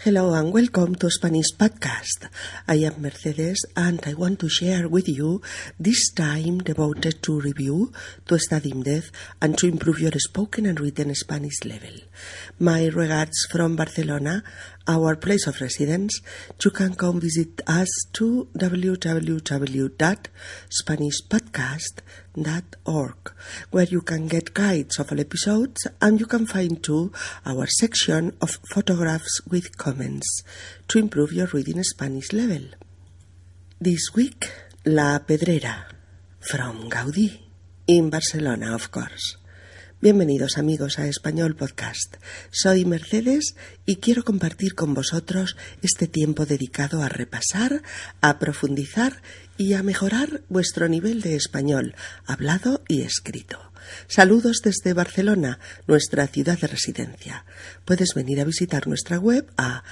Hello and welcome to Spanish Podcast. I am Mercedes and I want to share with you this time devoted to review, to study in depth and to improve your spoken and written Spanish level. My regards from Barcelona, our place of residence. You can come visit us to www.spanishpodcast.org where you can get guides of all episodes and you can find too our section of photographs with comments to improve your reading Spanish level. This week, La Pedrera from Gaudí in Barcelona, of course. Bienvenidos amigos a Español Podcast. Soy Mercedes y quiero compartir con vosotros este tiempo dedicado a repasar, a profundizar y a mejorar vuestro nivel de español hablado y escrito. Saludos desde Barcelona, nuestra ciudad de residencia. Puedes venir a visitar nuestra web a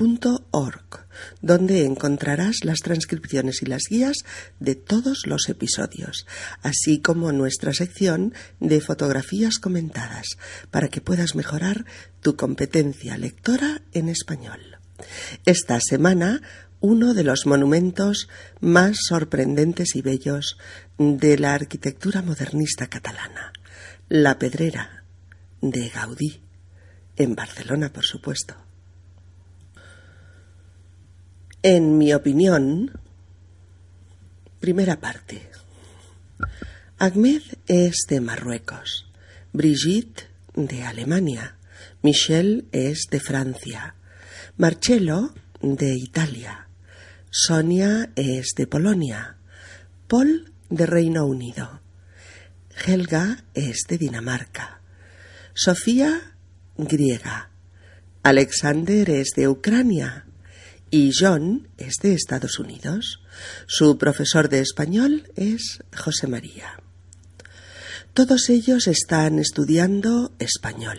www.spanishpodcast.org, donde encontrarás las transcripciones y las guías de todos los episodios, así como nuestra sección de fotografías comentadas, para que puedas mejorar tu competencia lectora en español. Esta semana uno de los monumentos más sorprendentes y bellos de la arquitectura modernista catalana, la Pedrera de Gaudí, en Barcelona, por supuesto. En mi opinión, primera parte. Ahmed es de Marruecos, Brigitte de Alemania, Michel es de Francia, Marcello de Italia, Sonia es de Polonia, Paul de Reino Unido, Helga es de Dinamarca, Sofía griega, Alexander es de Ucrania y John es de Estados Unidos. Su profesor de español es José María. Todos ellos están estudiando español.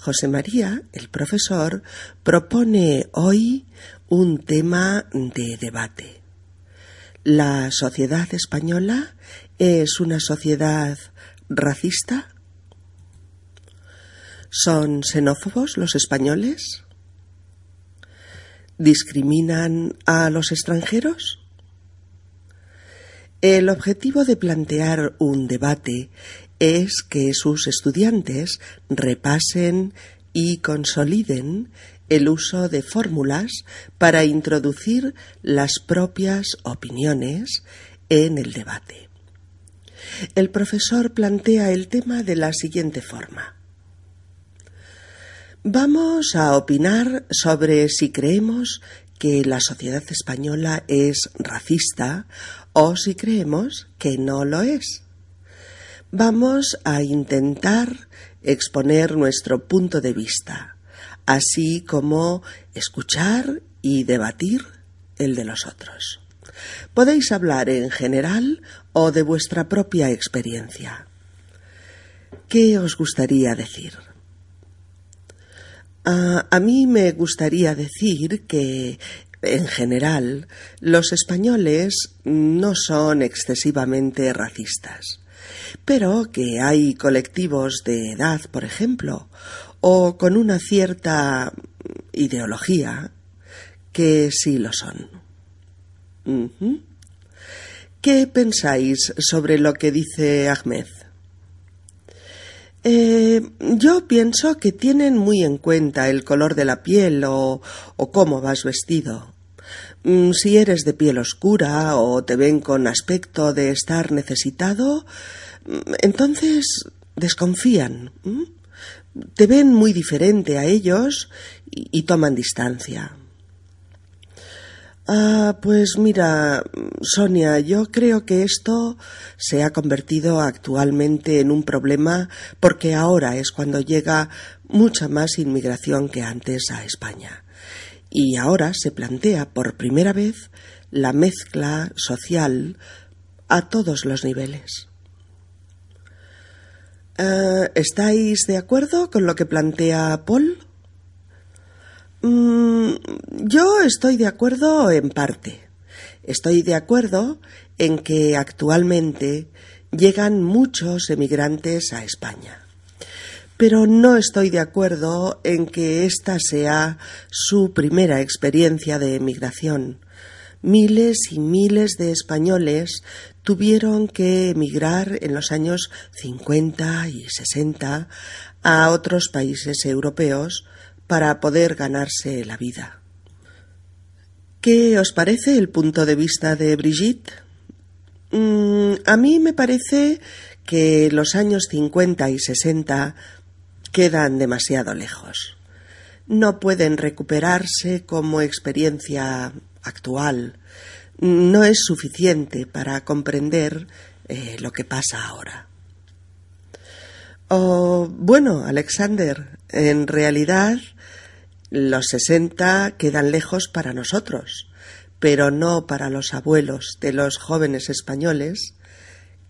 José María, el profesor, propone hoy un tema de debate. ¿La sociedad española es una sociedad racista? ¿Son xenófobos los españoles? ¿Discriminan a los extranjeros? El objetivo de plantear un debate es que sus estudiantes repasen y consoliden el uso de fórmulas para introducir las propias opiniones en el debate. El profesor plantea el tema de la siguiente forma. Vamos a opinar sobre si creemos que la sociedad española es racista o si creemos que no lo es. Vamos a intentar exponer nuestro punto de vista, así como escuchar y debatir el de los otros. Podéis hablar en general o de vuestra propia experiencia. ¿Qué os gustaría decir? Ah, a mí me gustaría decir que, en general, los españoles no son excesivamente racistas, pero que hay colectivos de edad, por ejemplo, o con una cierta ideología que sí lo son. ¿Qué pensáis sobre lo que dice Ahmed? Eh, yo pienso que tienen muy en cuenta el color de la piel o, cómo vas vestido. Mm, si eres de piel oscura o te ven con aspecto de estar necesitado, mm, entonces desconfían. Te ven muy diferente a ellos y toman distancia. Ah, pues mira, Sonia, yo creo que esto se ha convertido actualmente en un problema porque ahora es cuando llega mucha más inmigración que antes a España. Y ahora se plantea por primera vez la mezcla social a todos los niveles. Ah, ¿Estáis de acuerdo con lo que plantea Paul? Mm, yo estoy de acuerdo en parte. Estoy de acuerdo en que actualmente llegan muchos emigrantes a España. pero no estoy de acuerdo en que esta sea su primera experiencia de emigración. Miles y miles de españoles tuvieron que emigrar en los años 50 y 60 a otros países europeos para poder ganarse la vida. ¿Qué os parece el punto de vista de Brigitte? Mm, a mí me parece que los años 50 y 60 quedan demasiado lejos. No pueden recuperarse como experiencia actual. No es suficiente para comprender eh, lo que pasa ahora. Oh, bueno, Alexander, en realidad los sesenta quedan lejos para nosotros, pero no para los abuelos de los jóvenes españoles,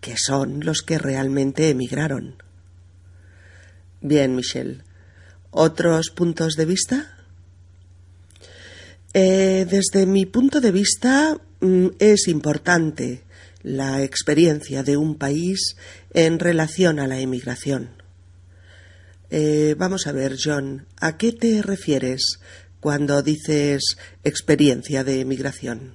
que son los que realmente emigraron. Bien, Michel. ¿Otros puntos de vista? Eh, desde mi punto de vista, mm, es importante la experiencia de un país en relación a la emigración. Eh, vamos a ver, John, ¿a qué te refieres cuando dices experiencia de emigración?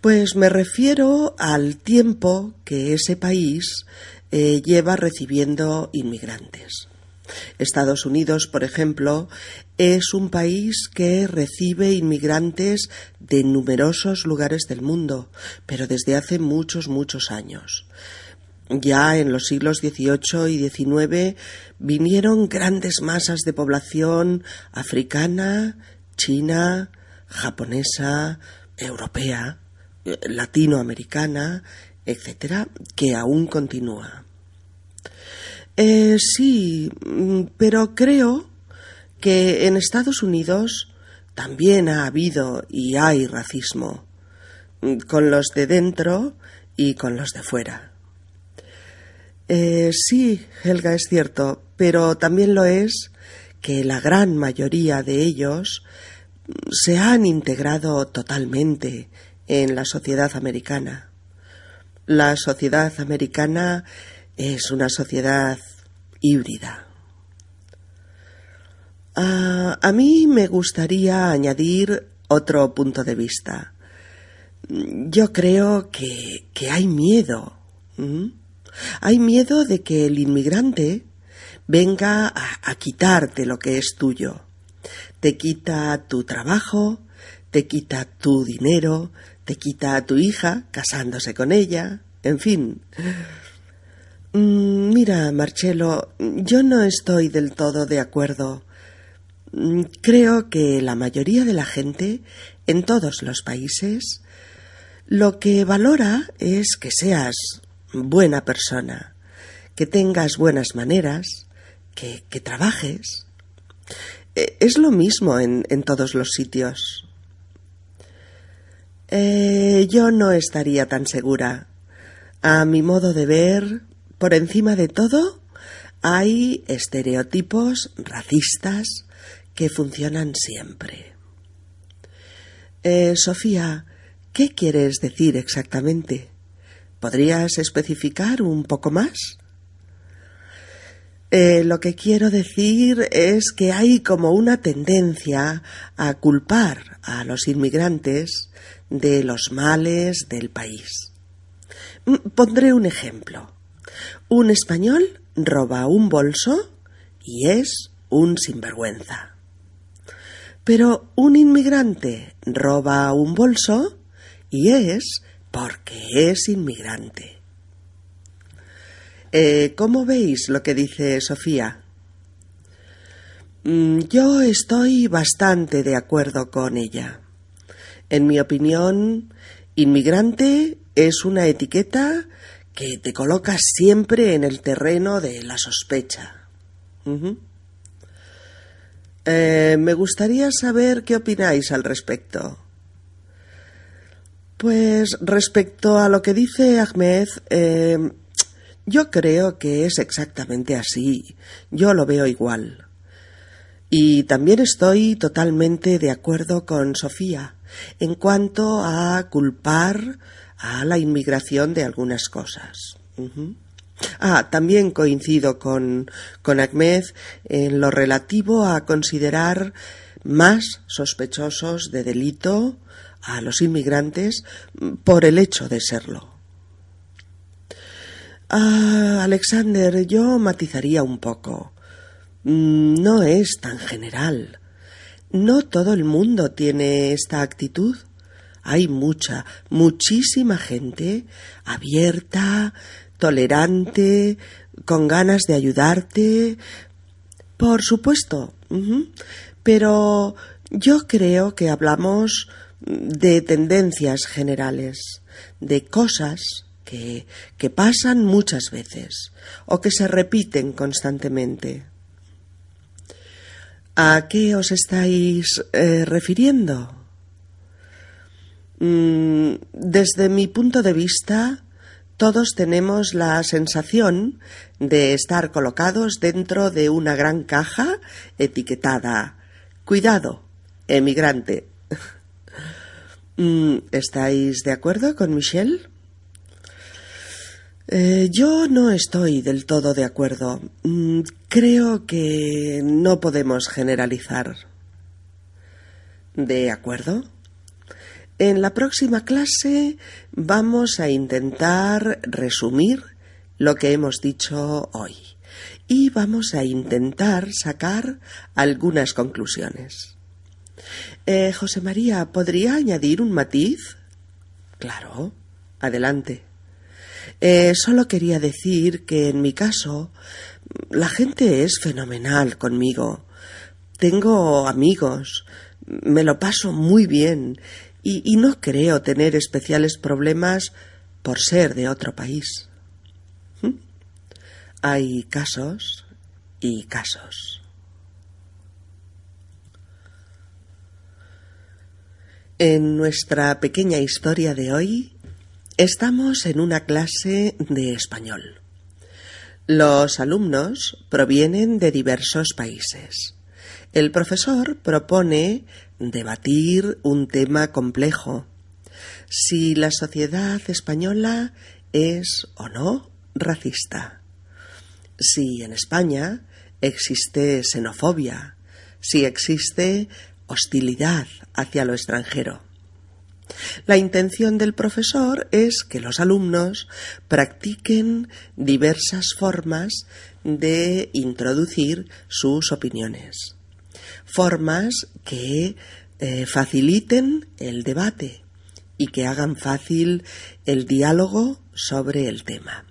Pues me refiero al tiempo que ese país eh, lleva recibiendo inmigrantes. Estados Unidos, por ejemplo, es un país que recibe inmigrantes de numerosos lugares del mundo, pero desde hace muchos, muchos años. Ya en los siglos XVIII y XIX vinieron grandes masas de población africana, china, japonesa, europea, eh, latinoamericana, etcétera, que aún continúa. Eh, sí, mm, pero creo que en Estados Unidos también ha habido y hay racismo, mm, con los de dentro y con los de fuera. Eh, sí, Helga, es cierto, pero también lo es que la gran mayoría de ellos se han integrado totalmente en la sociedad americana. La sociedad americana es una sociedad híbrida. Ah, a mí me gustaría añadir otro punto de vista. Yo creo que, que hay miedo. Hay miedo de que el inmigrante venga a, quitarte lo que es tuyo. Te quita tu trabajo, te quita tu dinero, te quita a tu hija casándose con ella, en fin. Mm, mira, Marcelo, yo no estoy del todo de acuerdo. Mm, creo que la mayoría de la gente, en todos los países, lo que valora es que seas buena persona, que tengas buenas maneras, que, trabajes. E, es lo mismo en, todos los sitios. Eh, yo no estaría tan segura. A mi modo de ver, por encima de todo, hay estereotipos racistas que funcionan siempre. Eh, Sofía, ¿qué quieres decir exactamente? ¿Podrías especificar un poco más? Eh, lo que quiero decir es que hay como una tendencia a culpar a los inmigrantes de los males del país. Mm, pondré un ejemplo. Un español roba un bolso y es un sinvergüenza. Pero un inmigrante roba un bolso y es porque es inmigrante. Eh, ¿Cómo veis lo que dice Sofía? Mm, yo estoy bastante de acuerdo con ella. En mi opinión, inmigrante es una etiqueta que te coloca siempre en el terreno de la sospecha. Eh, me gustaría saber qué opináis al respecto. Pues respecto a lo que dice Ahmed, eh, yo creo que es exactamente así. Yo lo veo igual. Y también estoy totalmente de acuerdo con Sofía en cuanto a culpar a la inmigración de algunas cosas. Ah, también coincido con, con Ahmed en lo relativo a considerar más sospechosos de delito a los inmigrantes por el hecho de serlo. Ah, Alexander, yo matizaría un poco. Mm, no es tan general. No todo el mundo tiene esta actitud. Hay mucha, muchísima gente abierta, tolerante, con ganas de ayudarte. Por supuesto. Pero yo creo que hablamos de tendencias generales, de cosas que, que pasan muchas veces o que se repiten constantemente. ¿A qué os estáis eh, refiriendo? Mm, desde mi punto de vista, todos tenemos la sensación de estar colocados dentro de una gran caja etiquetada Cuidado, emigrante. Mm, ¿Estáis de acuerdo con Michelle? Eh, yo no estoy del todo de acuerdo. Mm, creo que no podemos generalizar. ¿De acuerdo? En la próxima clase vamos a intentar resumir lo que hemos dicho hoy y vamos a intentar sacar algunas conclusiones. Eh, José María, ¿podría añadir un matiz? Claro, adelante. Eh, solo quería decir que en mi caso la gente es fenomenal conmigo. Tengo amigos, me lo paso muy bien y, no creo tener especiales problemas por ser de otro país. ¿Mm? Hay casos y casos. En nuestra pequeña historia de hoy Estamos en una clase de español. Los alumnos provienen de diversos países. El profesor propone debatir un tema complejo. Si la sociedad española es o no racista. Si en España existe xenofobia. Si existe hostilidad hacia lo extranjero. La intención del profesor es que los alumnos practiquen diversas formas de introducir sus opiniones, formas que eh, faciliten el debate y que hagan fácil el diálogo sobre el tema.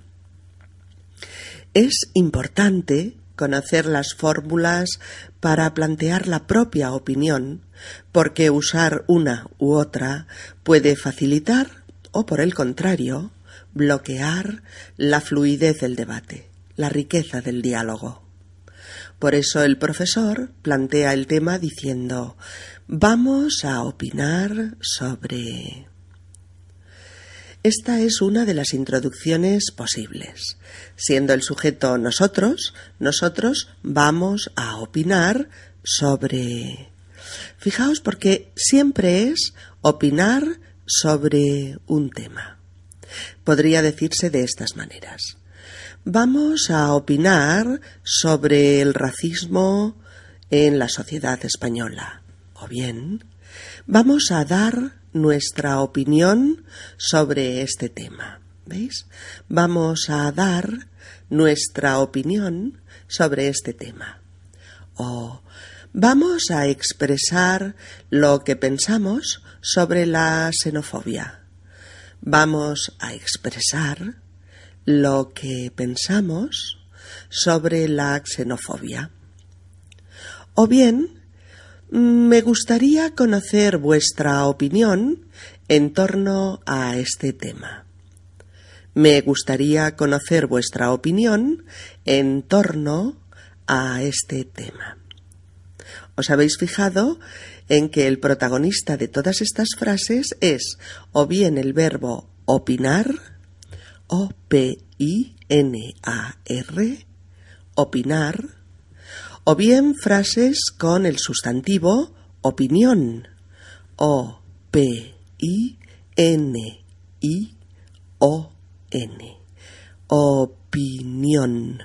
Es importante conocer las fórmulas para plantear la propia opinión, porque usar una u otra puede facilitar o, por el contrario, bloquear la fluidez del debate, la riqueza del diálogo. Por eso el profesor plantea el tema diciendo vamos a opinar sobre esta es una de las introducciones posibles. Siendo el sujeto nosotros, nosotros vamos a opinar sobre... Fijaos porque siempre es opinar sobre un tema. Podría decirse de estas maneras. Vamos a opinar sobre el racismo en la sociedad española. O bien, vamos a dar nuestra opinión sobre este tema. ¿Veis? Vamos a dar nuestra opinión sobre este tema. O vamos a expresar lo que pensamos sobre la xenofobia. Vamos a expresar lo que pensamos sobre la xenofobia. O bien me gustaría conocer vuestra opinión en torno a este tema. Me gustaría conocer vuestra opinión en torno a este tema. ¿Os habéis fijado en que el protagonista de todas estas frases es o bien el verbo opinar, O-P-I-N-A-R, opinar, o bien frases con el sustantivo opinión, o p i n i o n, opinión.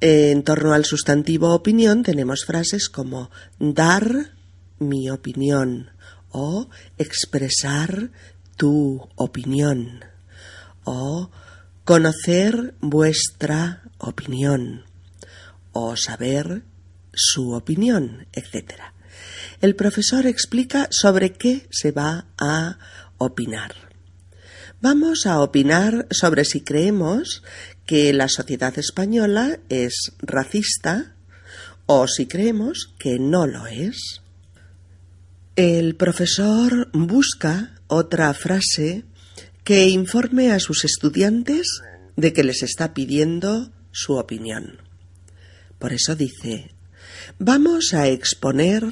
En torno al sustantivo opinión tenemos frases como dar mi opinión o expresar tu opinión o conocer vuestra opinión o saber su opinión, etc. El profesor explica sobre qué se va a opinar. Vamos a opinar sobre si creemos que la sociedad española es racista o si creemos que no lo es. El profesor busca otra frase que informe a sus estudiantes de que les está pidiendo su opinión. Por eso dice, vamos a exponer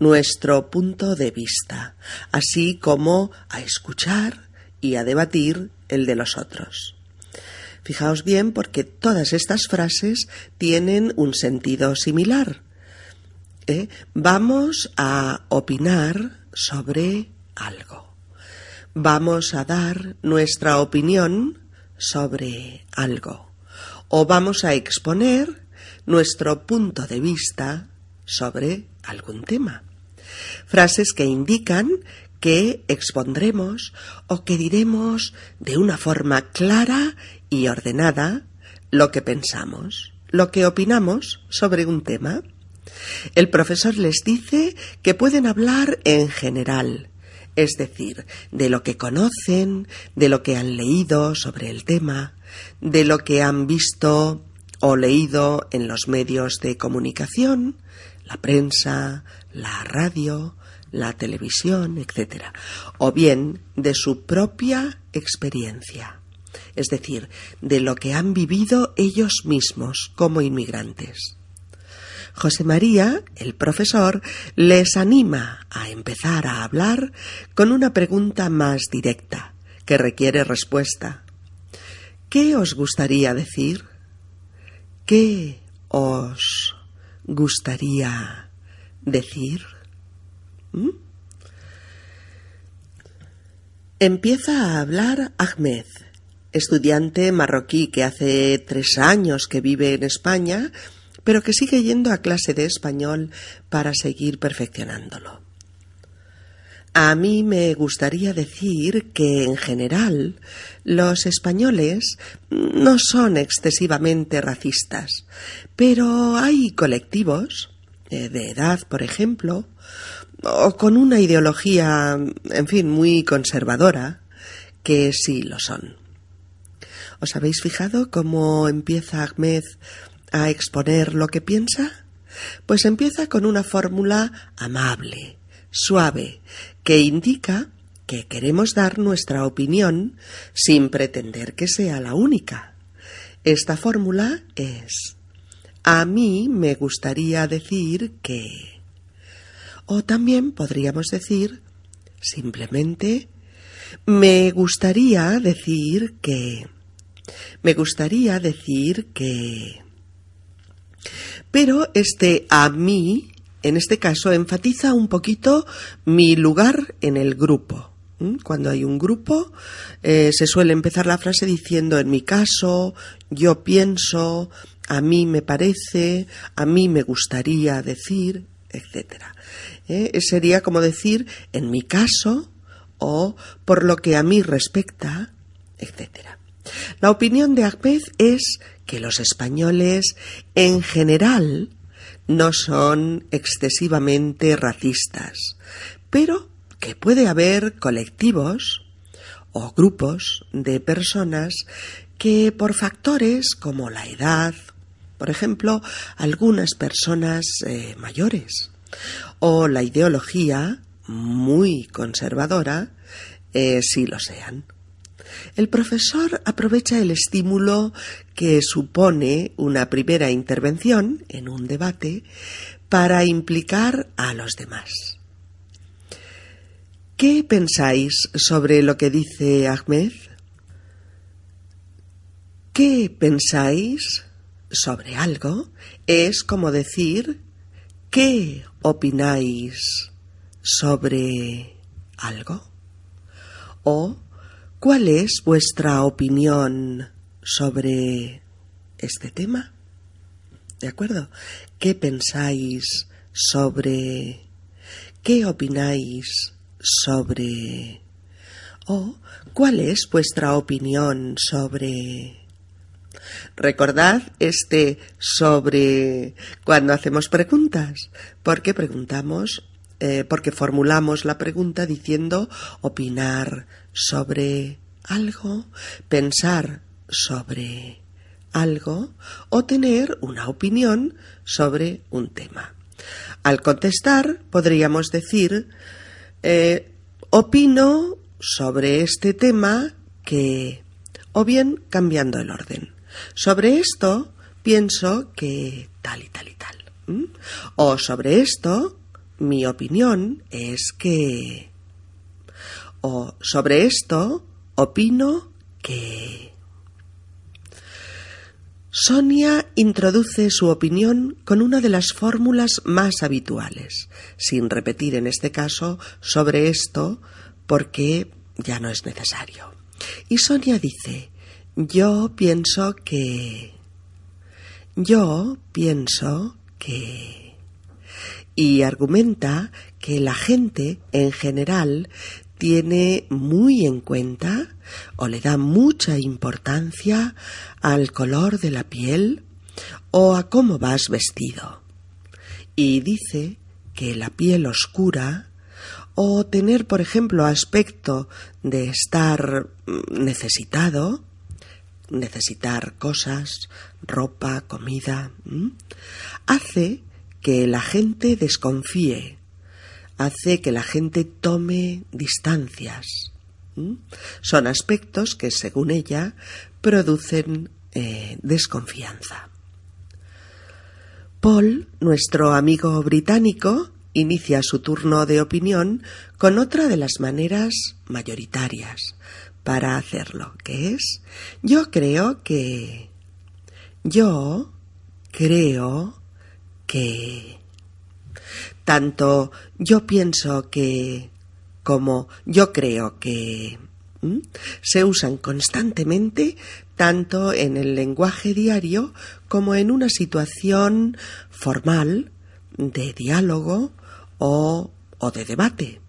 nuestro punto de vista, así como a escuchar y a debatir el de los otros. Fijaos bien porque todas estas frases tienen un sentido similar. ¿eh? Vamos a opinar sobre algo. Vamos a dar nuestra opinión sobre algo. O vamos a exponer nuestro punto de vista sobre algún tema. Frases que indican que expondremos o que diremos de una forma clara y ordenada lo que pensamos, lo que opinamos sobre un tema. El profesor les dice que pueden hablar en general, es decir, de lo que conocen, de lo que han leído sobre el tema, de lo que han visto o leído en los medios de comunicación, la prensa, la radio, la televisión, etc. O bien de su propia experiencia, es decir, de lo que han vivido ellos mismos como inmigrantes. José María, el profesor, les anima a empezar a hablar con una pregunta más directa, que requiere respuesta. ¿Qué os gustaría decir? ¿Qué os gustaría decir? ¿Mm? Empieza a hablar Ahmed, estudiante marroquí que hace tres años que vive en España, pero que sigue yendo a clase de español para seguir perfeccionándolo. A mí me gustaría decir que, en general, los españoles no son excesivamente racistas, pero hay colectivos, eh, de edad, por ejemplo, o con una ideología, en fin, muy conservadora, que sí lo son. ¿Os habéis fijado cómo empieza Ahmed a exponer lo que piensa? Pues empieza con una fórmula amable, suave, que indica que queremos dar nuestra opinión sin pretender que sea la única. Esta fórmula es a mí me gustaría decir que o también podríamos decir simplemente me gustaría decir que... Me gustaría decir que... Pero este a mí, en este caso, enfatiza un poquito mi lugar en el grupo. Cuando hay un grupo, eh, se suele empezar la frase diciendo en mi caso, yo pienso, a mí me parece, a mí me gustaría decir, etcétera. ¿eh? Sería como decir, en mi caso, o por lo que a mí respecta, etc. La opinión de Ahmed es que los españoles, en general, no son excesivamente racistas, pero que puede haber colectivos o grupos de personas que por factores como la edad, por ejemplo, algunas personas eh, mayores, o la ideología, muy conservadora, eh, sí lo sean. El profesor aprovecha el estímulo que supone una primera intervención en un debate para implicar a los demás. ¿Qué pensáis sobre lo que dice Ahmed? ¿Qué pensáis sobre algo? Es como decir ¿Qué opináis sobre algo? ¿O cuál es vuestra opinión sobre este tema? ¿De acuerdo? ¿Qué pensáis sobre... ¿Qué opináis sobre... o cuál es vuestra opinión sobre... Recordad este sobre cuando hacemos preguntas, porque preguntamos, eh, porque formulamos la pregunta diciendo opinar sobre algo, pensar sobre algo o tener una opinión sobre un tema. Al contestar podríamos decir eh, opino sobre este tema que o bien cambiando el orden. Sobre esto pienso que tal y tal y tal. O sobre esto mi opinión es que... O sobre esto opino que... Sonia introduce su opinión con una de las fórmulas más habituales, sin repetir en este caso sobre esto porque ya no es necesario. Y Sonia dice, yo pienso que... Yo pienso que... Y argumenta que la gente en general tiene muy en cuenta o le da mucha importancia al color de la piel o a cómo vas vestido. Y dice que la piel oscura o tener, por ejemplo, aspecto de estar mm, necesitado, necesitar cosas, ropa, comida, hace que la gente desconfíe, hace que la gente tome distancias. Son aspectos que, según ella, producen eh, desconfianza. Paul, nuestro amigo británico, inicia su turno de opinión con otra de las maneras mayoritarias para hacerlo, que es yo creo que yo creo que tanto yo pienso que como yo creo que se usan constantemente tanto en el lenguaje diario como en una situación formal de diálogo o, o de debate.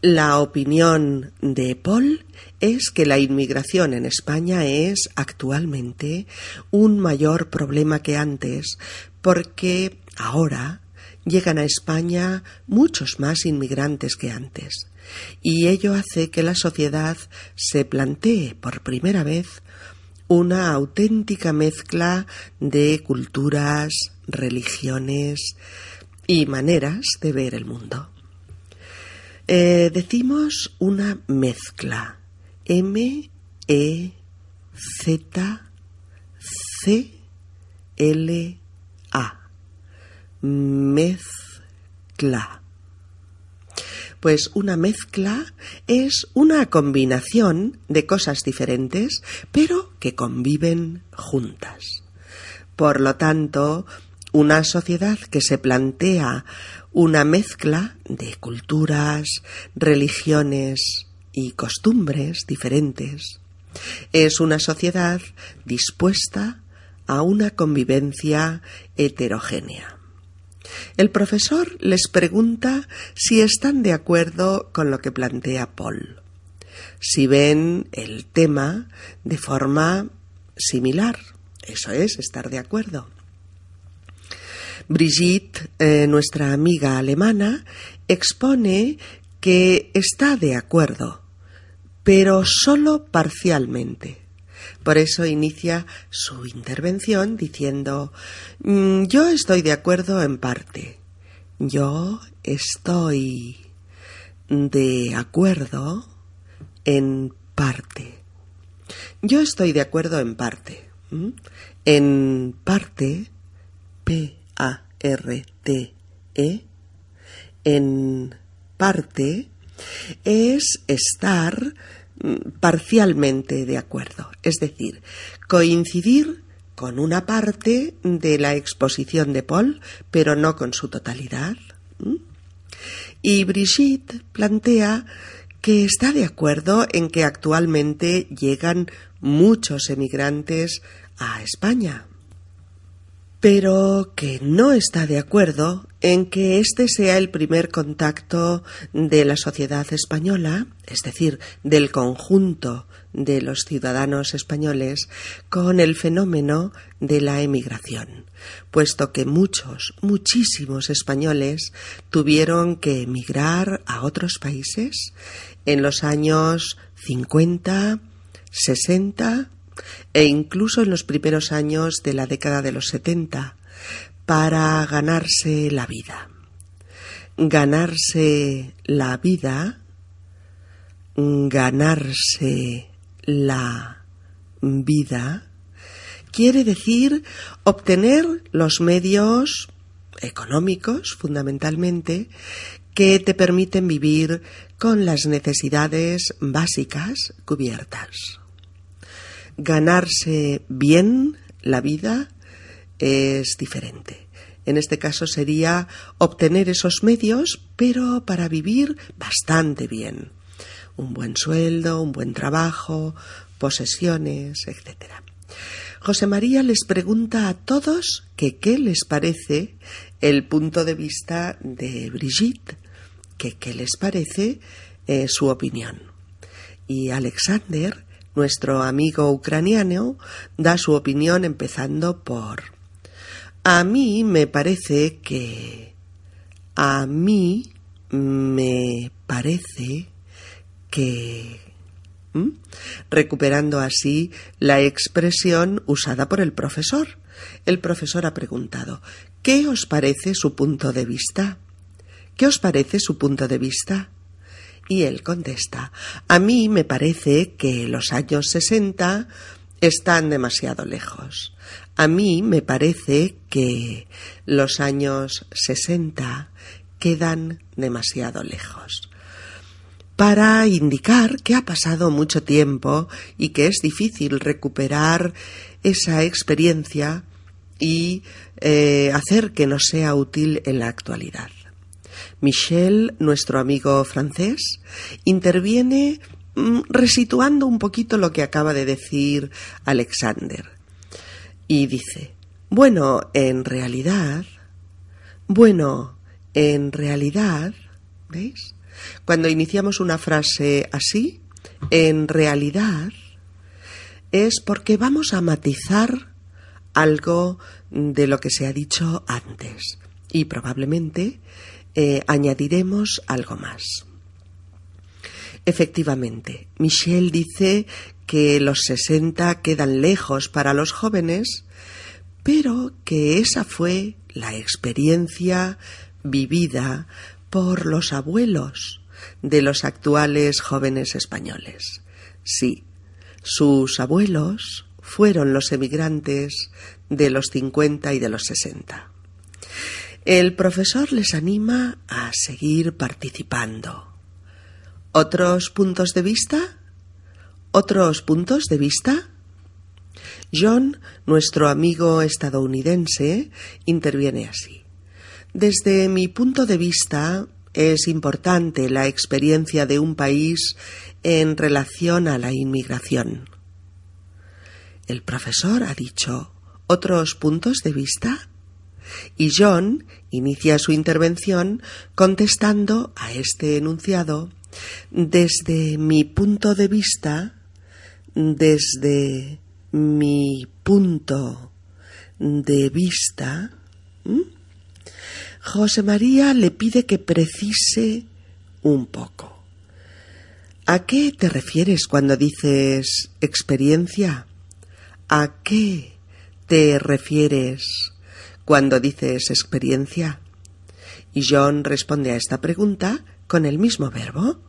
La opinión de Paul es que la inmigración en España es actualmente un mayor problema que antes porque ahora llegan a España muchos más inmigrantes que antes y ello hace que la sociedad se plantee por primera vez una auténtica mezcla de culturas, religiones y maneras de ver el mundo. Eh, decimos una mezcla. M, E, Z, C, L. Mezcla. Pues una mezcla es una combinación de cosas diferentes, pero que conviven juntas. Por lo tanto, una sociedad que se plantea una mezcla de culturas, religiones y costumbres diferentes es una sociedad dispuesta a una convivencia heterogénea. El profesor les pregunta si están de acuerdo con lo que plantea Paul, si ven el tema de forma similar. Eso es, estar de acuerdo. Brigitte, eh, nuestra amiga alemana, expone que está de acuerdo, pero solo parcialmente. Por eso inicia su intervención diciendo mm, Yo estoy de acuerdo en parte. Yo estoy de acuerdo en parte. Yo estoy de acuerdo en parte. En parte, P A R T E, en parte es estar parcialmente de acuerdo, es decir, coincidir con una parte de la exposición de Paul, pero no con su totalidad. Y Brigitte plantea que está de acuerdo en que actualmente llegan muchos emigrantes a España, pero que no está de acuerdo en que este sea el primer contacto de la sociedad española, es decir, del conjunto de los ciudadanos españoles, con el fenómeno de la emigración, puesto que muchos, muchísimos españoles tuvieron que emigrar a otros países en los años 50, 60 e incluso en los primeros años de la década de los 70 para ganarse la vida. Ganarse la vida, ganarse la vida, quiere decir obtener los medios económicos, fundamentalmente, que te permiten vivir con las necesidades básicas cubiertas ganarse bien la vida es diferente. En este caso sería obtener esos medios, pero para vivir bastante bien. Un buen sueldo, un buen trabajo, posesiones, etc. José María les pregunta a todos que qué les parece el punto de vista de Brigitte, que qué les parece eh, su opinión. Y Alexander nuestro amigo ucraniano da su opinión empezando por A mí me parece que a mí me parece que recuperando así la expresión usada por el profesor. El profesor ha preguntado ¿Qué os parece su punto de vista? ¿Qué os parece su punto de vista? Y él contesta A mí me parece que los años sesenta están demasiado lejos. A mí me parece que los años sesenta quedan demasiado lejos. Para indicar que ha pasado mucho tiempo y que es difícil recuperar esa experiencia y eh, hacer que nos sea útil en la actualidad. Michel, nuestro amigo francés, interviene mm, resituando un poquito lo que acaba de decir Alexander. Y dice, bueno, en realidad, bueno, en realidad, ¿veis? Cuando iniciamos una frase así, en realidad, es porque vamos a matizar algo de lo que se ha dicho antes. Y probablemente eh, añadiremos algo más. Efectivamente, Michel dice que los sesenta quedan lejos para los jóvenes, pero que esa fue la experiencia vivida por los abuelos de los actuales jóvenes españoles. Sí, sus abuelos fueron los emigrantes de los cincuenta y de los sesenta. El profesor les anima a seguir participando. ¿Otros puntos de vista? ¿Otros puntos de vista? John, nuestro amigo estadounidense, interviene así. Desde mi punto de vista, es importante la experiencia de un país en relación a la inmigración. El profesor ha dicho otros puntos de vista y John inicia su intervención contestando a este enunciado desde mi punto de vista, desde mi punto de vista, José María le pide que precise un poco. ¿A qué te refieres cuando dices experiencia? ¿A qué te refieres cuando dices experiencia? Y John responde a esta pregunta con el mismo verbo.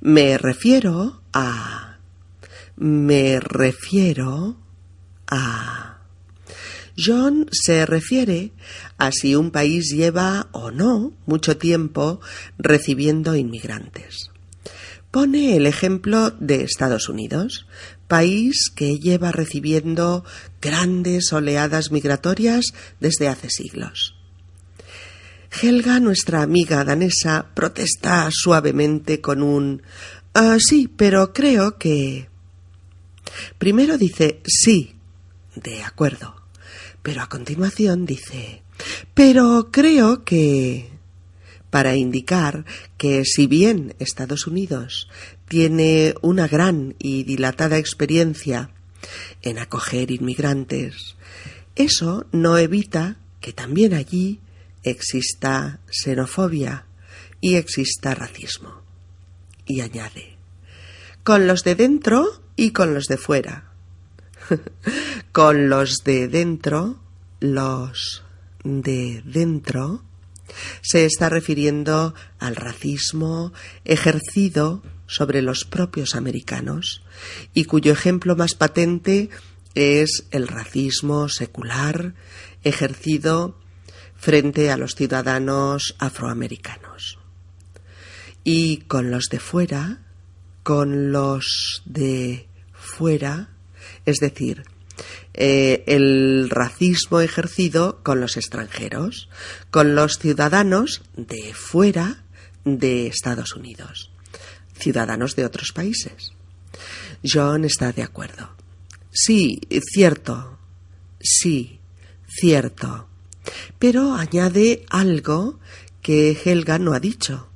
Me refiero a... Me refiero a... John se refiere a si un país lleva o no mucho tiempo recibiendo inmigrantes. Pone el ejemplo de Estados Unidos, país que lleva recibiendo grandes oleadas migratorias desde hace siglos. Helga, nuestra amiga danesa, protesta suavemente con un Ah, sí, pero creo que... Primero dice sí, de acuerdo, pero a continuación dice, pero creo que... para indicar que si bien Estados Unidos tiene una gran y dilatada experiencia en acoger inmigrantes, eso no evita que también allí exista xenofobia y exista racismo. Y añade, con los de dentro y con los de fuera. con los de dentro, los de dentro, se está refiriendo al racismo ejercido sobre los propios americanos y cuyo ejemplo más patente es el racismo secular ejercido frente a los ciudadanos afroamericanos. Y con los de fuera, con los de fuera, es decir, eh, el racismo ejercido con los extranjeros, con los ciudadanos de fuera de Estados Unidos, ciudadanos de otros países. John está de acuerdo. Sí, cierto. Sí, cierto. Pero añade algo que Helga no ha dicho.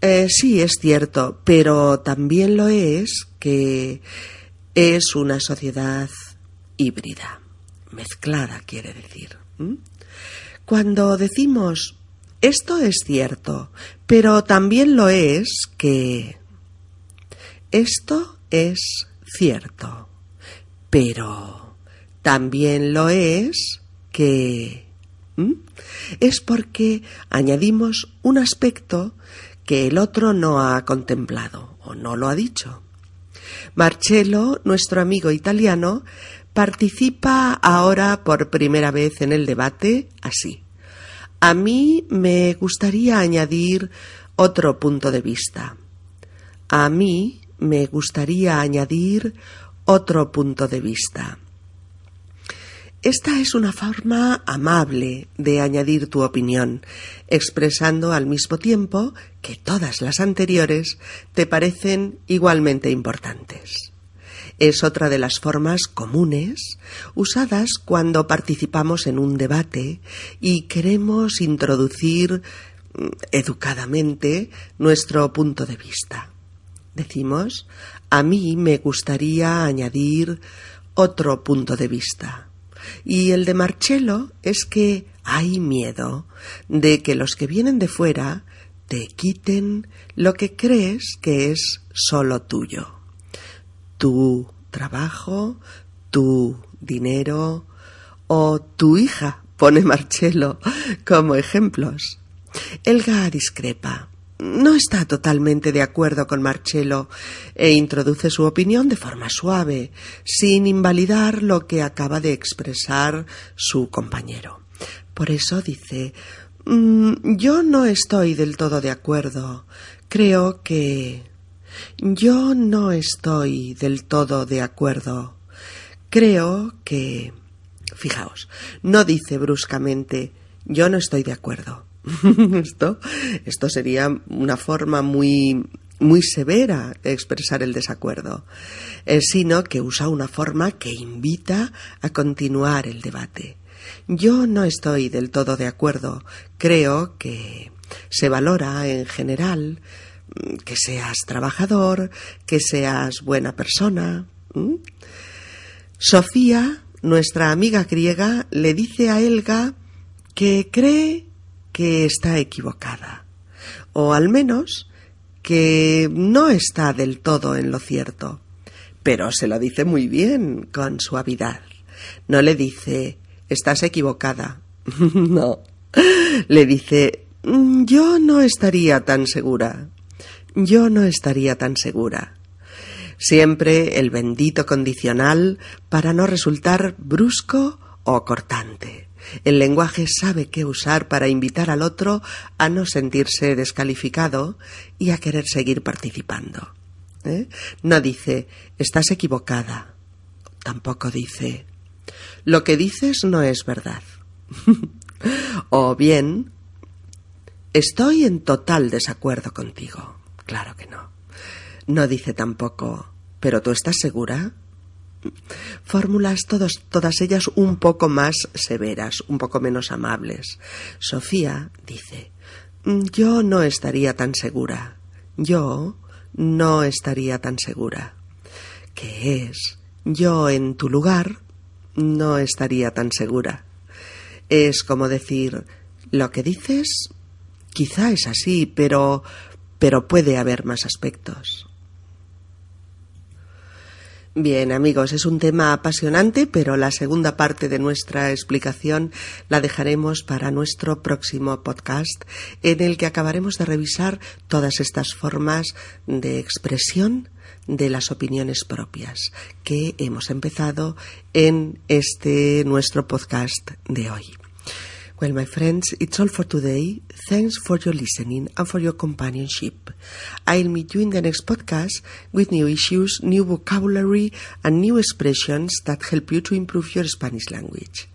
Eh, sí, es cierto, pero también lo es que es una sociedad híbrida, mezclada, quiere decir. Cuando decimos esto es cierto, pero también lo es que esto es cierto, pero también lo es que es porque añadimos un aspecto que el otro no ha contemplado o no lo ha dicho. Marcello, nuestro amigo italiano, participa ahora por primera vez en el debate así. A mí me gustaría añadir otro punto de vista. A mí me gustaría añadir otro punto de vista. Esta es una forma amable de añadir tu opinión, expresando al mismo tiempo que todas las anteriores te parecen igualmente importantes. Es otra de las formas comunes usadas cuando participamos en un debate y queremos introducir mm, educadamente nuestro punto de vista. Decimos, a mí me gustaría añadir otro punto de vista y el de Marcello es que hay miedo de que los que vienen de fuera te quiten lo que crees que es solo tuyo. Tu trabajo, tu dinero o tu hija, pone Marcello como ejemplos. Elga discrepa no está totalmente de acuerdo con Marcello e introduce su opinión de forma suave, sin invalidar lo que acaba de expresar su compañero. Por eso dice mm, Yo no estoy del todo de acuerdo. Creo que. Yo no estoy del todo de acuerdo. Creo que. Fijaos, no dice bruscamente Yo no estoy de acuerdo esto, esto sería una forma muy, muy severa de expresar el desacuerdo, eh, sino que usa una forma que invita a continuar el debate. Yo no estoy del todo de acuerdo. Creo que se valora en general que seas trabajador, que seas buena persona. Sofía, nuestra amiga griega, le dice a Elga que cree que está equivocada, o al menos que no está del todo en lo cierto, pero se lo dice muy bien, con suavidad. No le dice estás equivocada. no. Le dice yo no estaría tan segura. Yo no estaría tan segura. Siempre el bendito condicional para no resultar brusco o cortante. El lenguaje sabe qué usar para invitar al otro a no sentirse descalificado y a querer seguir participando. ¿Eh? No dice estás equivocada. Tampoco dice lo que dices no es verdad. o bien estoy en total desacuerdo contigo. Claro que no. No dice tampoco, ¿pero tú estás segura? Fórmulas todos, todas ellas un poco más severas, un poco menos amables. Sofía dice, yo no estaría tan segura. Yo no estaría tan segura. ¿Qué es? Yo en tu lugar no estaría tan segura. Es como decir, lo que dices quizá es así, pero pero puede haber más aspectos. Bien, amigos, es un tema apasionante, pero la segunda parte de nuestra explicación la dejaremos para nuestro próximo podcast, en el que acabaremos de revisar todas estas formas de expresión de las opiniones propias que hemos empezado en este nuestro podcast de hoy. Well, my friends, it's all for today. Thanks for your listening and for your companionship. I'll meet you in the next podcast with new issues, new vocabulary, and new expressions that help you to improve your Spanish language.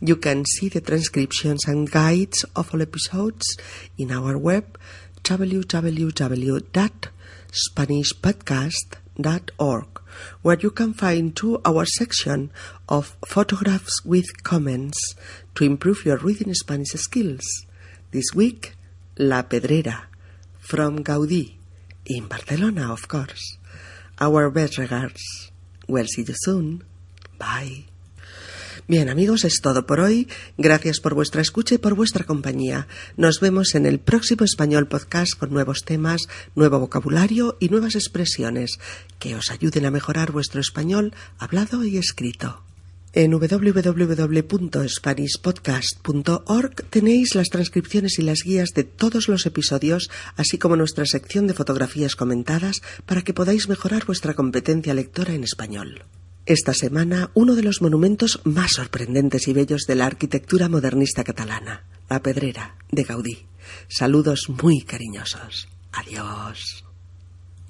You can see the transcriptions and guides of all episodes in our web www.spanishpodcast.org where you can find too our section of photographs with comments to improve your reading Spanish skills. This week, La Pedrera from Gaudí in Barcelona, of course. Our best regards. We'll see you soon. Bye. Bien amigos, es todo por hoy. Gracias por vuestra escucha y por vuestra compañía. Nos vemos en el próximo Español Podcast con nuevos temas, nuevo vocabulario y nuevas expresiones que os ayuden a mejorar vuestro español hablado y escrito. En www.spanishpodcast.org tenéis las transcripciones y las guías de todos los episodios, así como nuestra sección de fotografías comentadas para que podáis mejorar vuestra competencia lectora en español. Esta semana, uno de los monumentos más sorprendentes y bellos de la arquitectura modernista catalana, la Pedrera de Gaudí. Saludos muy cariñosos. Adiós.